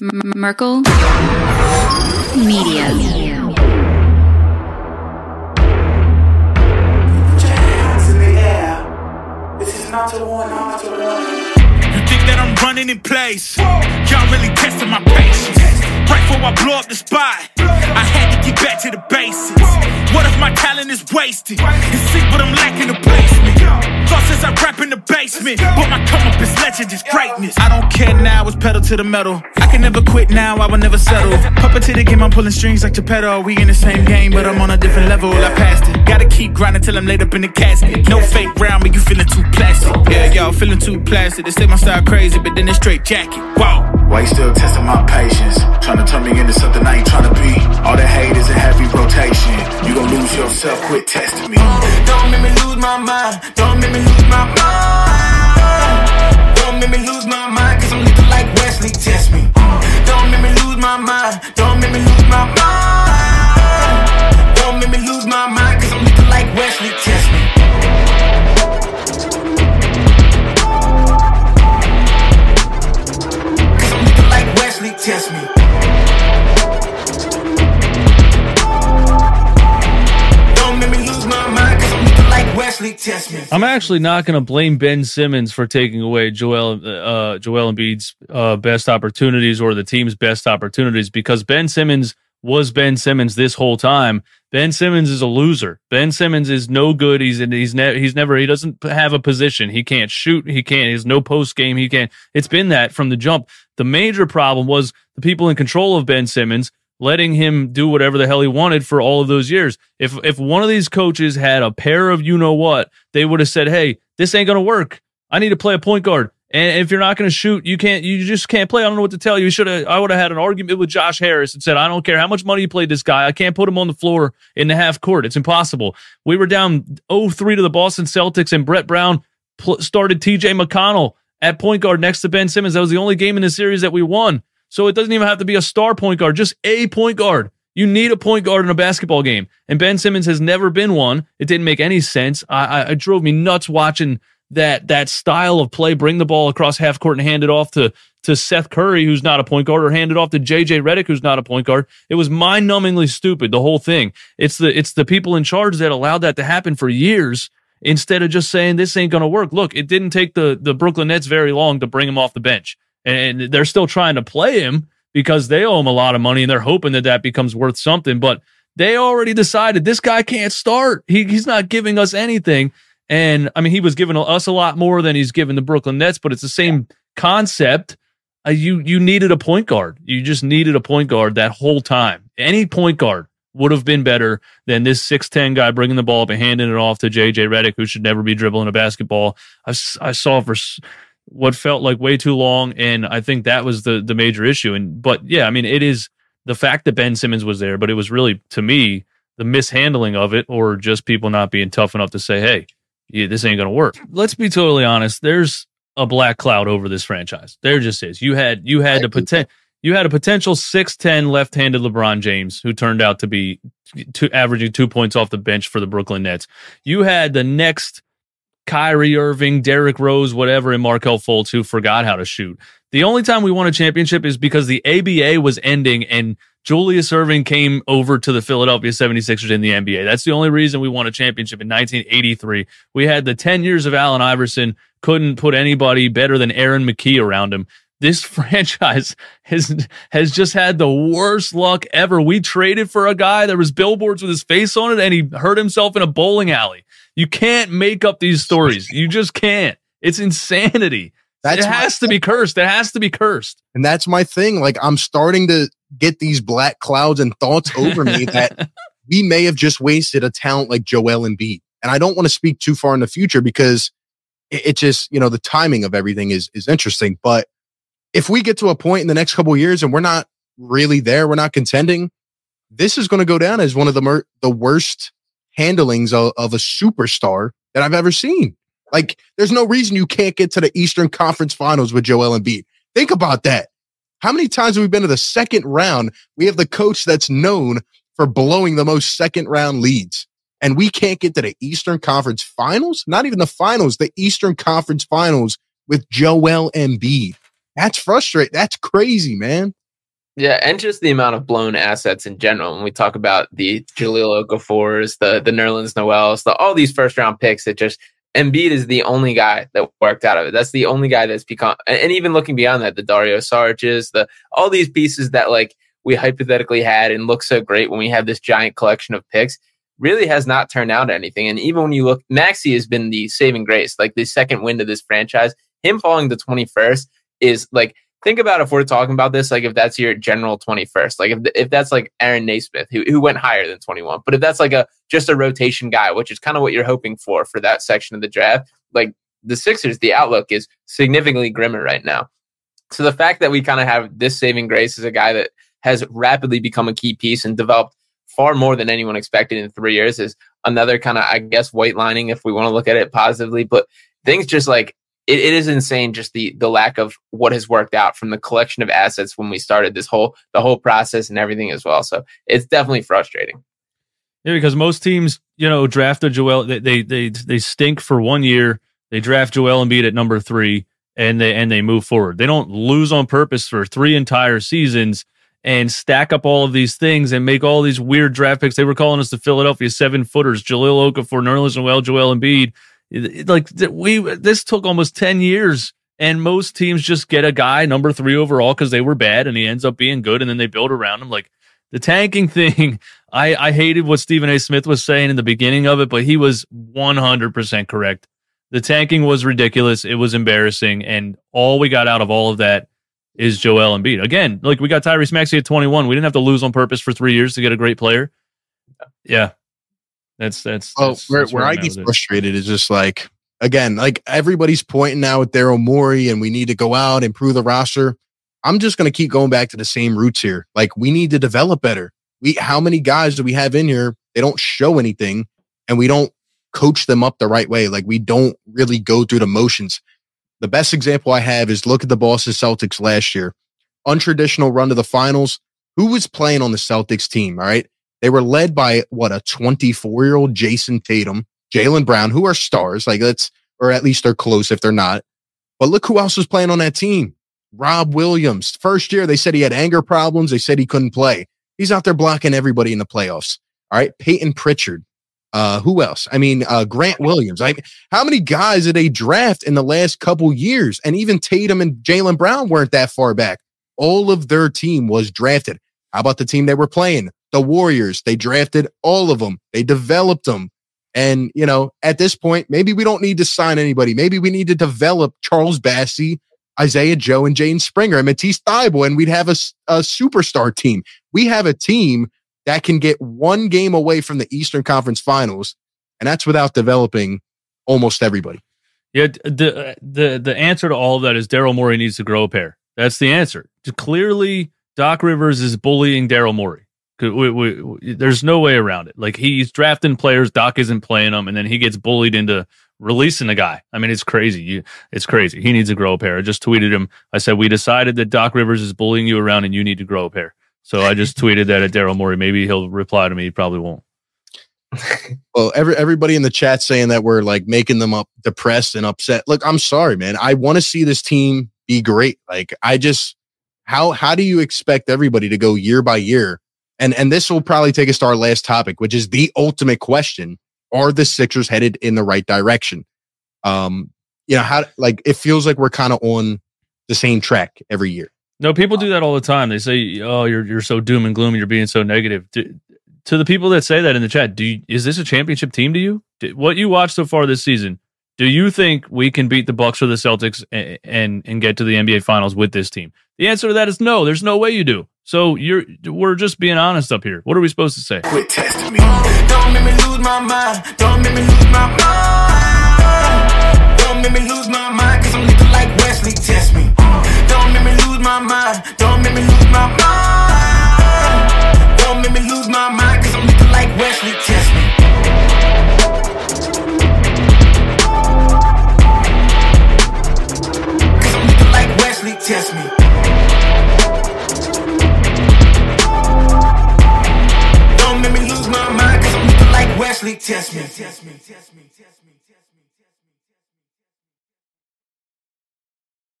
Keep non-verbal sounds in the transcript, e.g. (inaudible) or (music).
Merkel Media. You think that I'm running in place? Y'all really testing my patience. Right before I blow up the spot, I had to get back to the basics. What if my talent is wasted? And see what I'm lacking the placement. Thought since I rap in the basement, but my come up is legend, is greatness. I don't care now, it's pedal to the metal. I can never quit now, I will never settle. Puppet to the game, I'm pulling strings like Geppetto. We in the same game, but I'm on a different level. I passed it. Gotta keep grinding till I'm laid up in the casket. No fake round, but you feeling too plastic. Yeah, y'all feeling too plastic. They say my style crazy, but then it's straight jacket. Wow. Why you still testing my patience? Trying to turn me into something I ain't trying to be. All that hate is a heavy rotation. You gon' lose yourself, quit testing me. Don't make me lose my mind. Don't make me lose my mind. Test me. I'm actually not going to blame Ben Simmons for taking away Joel uh, Joel Embiid's uh, best opportunities or the team's best opportunities because Ben Simmons was Ben Simmons this whole time. Ben Simmons is a loser. Ben Simmons is no good. He's he's ne- he's never he doesn't have a position. He can't shoot. He can't. He has no post game. He can't. It's been that from the jump. The major problem was the people in control of Ben Simmons letting him do whatever the hell he wanted for all of those years. If if one of these coaches had a pair of you know what, they would have said, "Hey, this ain't gonna work. I need to play a point guard." And if you're not going to shoot, you can't. You just can't play. I don't know what to tell you. You should have. I would have had an argument with Josh Harris and said, "I don't care how much money you played this guy. I can't put him on the floor in the half court. It's impossible." We were down 0-3 to the Boston Celtics, and Brett Brown pl- started T.J. McConnell at point guard next to Ben Simmons. That was the only game in the series that we won. So it doesn't even have to be a star point guard, just a point guard. You need a point guard in a basketball game, and Ben Simmons has never been one. It didn't make any sense. I, I it drove me nuts watching that that style of play. Bring the ball across half court and hand it off to to Seth Curry, who's not a point guard, or hand it off to JJ Redick, who's not a point guard. It was mind numbingly stupid. The whole thing. It's the it's the people in charge that allowed that to happen for years instead of just saying this ain't to work. Look, it didn't take the the Brooklyn Nets very long to bring him off the bench, and they're still trying to play him because they owe him a lot of money and they're hoping that that becomes worth something. But they already decided this guy can't start. He, he's not giving us anything. And I mean, he was giving us a lot more than he's given the Brooklyn Nets, but it's the same concept. Uh, you you needed a point guard. You just needed a point guard that whole time. Any point guard would have been better than this 6'10 guy bringing the ball up and handing it off to JJ Redick, who should never be dribbling a basketball. I, I saw for what felt like way too long, and I think that was the the major issue. And but yeah, I mean, it is the fact that Ben Simmons was there, but it was really to me the mishandling of it, or just people not being tough enough to say, "Hey, yeah, this ain't gonna work." Let's be totally honest. There's a black cloud over this franchise. There just is. You had you had a potential. You had a potential 6'10 left handed LeBron James who turned out to be two, averaging two points off the bench for the Brooklyn Nets. You had the next Kyrie Irving, Derrick Rose, whatever, and Markelle Fultz who forgot how to shoot. The only time we won a championship is because the ABA was ending and Julius Erving came over to the Philadelphia 76ers in the NBA. That's the only reason we won a championship in 1983. We had the 10 years of Allen Iverson, couldn't put anybody better than Aaron McKie around him. This (laughs) franchise has has just had the worst luck ever. We traded for a guy there was billboards with his face on it and he hurt himself in a bowling alley. You can't make up these stories. You just can't. It's insanity. That's it has to be cursed. It has to be cursed. And that's my thing. Like I'm starting to get these black clouds and thoughts over me that (laughs) we may have just wasted a talent like Joel Embiid. And I don't want to speak too far in the future because it, it just, you know, the timing of everything is is interesting. But if we get to a point in the next couple of years and we're not really there, we're not contending, this is going to go down as one of the mer- the worst handlings of, of a superstar that I've ever seen. Like, there's no reason you can't get to the Eastern Conference Finals with Joel Embiid. Think about that. How many times have we been to the second round? We have the coach that's known for blowing the most second round leads. And we can't get to the Eastern Conference Finals? Not even the finals, the Eastern Conference Finals with Joel Embiid. That's frustrating. That's crazy, man. Yeah, and just the amount of blown assets in general. When we talk about the Jahlil Okafors, the the Nerlens Noels, the all these first round picks that just Embiid is the only guy that worked out of it. That's the only guy that's become, and even looking beyond that, the Dario Saric's, the all these pieces that like we hypothetically had and look so great when we have this giant collection of picks really has not turned out anything. And even when you look, Maxey has been the saving grace, like the second win of this franchise. Him falling to 21st is like, think about if we're talking about this, like if that's your general 21st, like if, if that's like Aaron Nesmith, who, who went higher than 21, but if that's like a just a rotation guy, which is kind of what you're hoping for for that section of the draft, like the Sixers, the outlook is significantly grimmer right now. So the fact that we kind of have this saving grace is a guy that has rapidly become a key piece and developed far more than anyone expected in three years is another kind of, I guess, white lining if we want to look at it positively. But things just like it, it is insane, just the the lack of what has worked out from the collection of assets when we started this whole the whole process and everything as well. So it's definitely frustrating. Yeah, because most teams, you know, draft a Joel. They they they, they stink for one year. They draft Joel Embiid at number three, and they and they move forward. They don't lose on purpose for three entire seasons and stack up all of these things and make all these weird draft picks. They were calling us the Philadelphia seven footers, Jahlil Okafor, Nerlens Noel, Joel Embiid. Like we, this took almost 10 years and most teams just get a guy number three overall because they were bad and he ends up being good and then they build around him. Like the tanking (laughs) thing, I, I hated what Stephen A. Smith was saying in the beginning of it, but he was 100% correct. The tanking was ridiculous. It was embarrassing. And all we got out of all of that is Joel Embiid. Again, like we got Tyrese Maxey at 21. We didn't have to lose on purpose for three years to get a great player. Yeah. That's that's, that's, where, that's where I'm I get frustrated is just like again, like everybody's pointing now at Daryl Morey and we need to go out, improve the roster. I'm just gonna keep going back to the same roots here. Like we need to develop better. We how many guys do we have in here? They don't show anything and we don't coach them up the right way. Like we don't really go through the motions. The best example I have is look at the Boston Celtics last year. Untraditional run to the finals. Who was playing on the Celtics team? All right. They were led by what a 24 year old Jayson Tatum, Jaylen Brown, who are stars. Like that's, or at least they're close if they're not. But look who else was playing on that team. Rob Williams. First year, they said he had anger problems. They said he couldn't play. He's out there blocking everybody in the playoffs. All right. Payton Pritchard. Uh, who else? I mean, uh, Grant Williams. I mean, how many guys did they draft in the last couple years? And even Tatum and Jaylen Brown weren't that far back. All of their team was drafted. How about the team they were playing? The Warriors. They drafted all of them. They developed them. And, you know, at this point, maybe we don't need to sign anybody. Maybe we need to develop Charles Bassey, Isaiah Joe, and Jaden Springer and Matisse Thybulle, and we'd have a, a superstar team. We have a team that can get one game away from the Eastern Conference Finals, and that's without developing almost everybody. Yeah, the uh, the the answer to all of that is Daryl Morey needs to grow a pair. That's the answer. Clearly, Doc Rivers is bullying Daryl Morey. We, we, we, there's no way around it. Like he's drafting players, Doc isn't playing them, and then he gets bullied into releasing the guy. I mean, it's crazy. You, it's crazy. He needs to grow a pair. I just tweeted him. I said, "We decided that Doc Rivers is bullying you around, and you need to grow a pair." So I just (laughs) tweeted that at Daryl Morey. Maybe he'll reply to me. He probably won't. (laughs) Well, every everybody in the chat saying that we're like making them up depressed and upset. Look, I'm sorry, man. I want to see this team be great. Like I just how how do you expect everybody to go year by year? And and this will probably take us to our last topic, which is the ultimate question. Are the Sixers headed in the right direction? Um, you know, how like it feels like we're kind of on the same track every year. No, people do that all the time. They say, "Oh, you're you're so doom and gloom. You're being so negative." To the people that say that in the chat, do you, is this a championship team to you? What you watched so far this season, do you think we can beat the Bucks or the Celtics and, and and get to the NBA Finals with this team? The answer to that is no. There's no way you do. So you're we're just being honest up here. What are we supposed to say?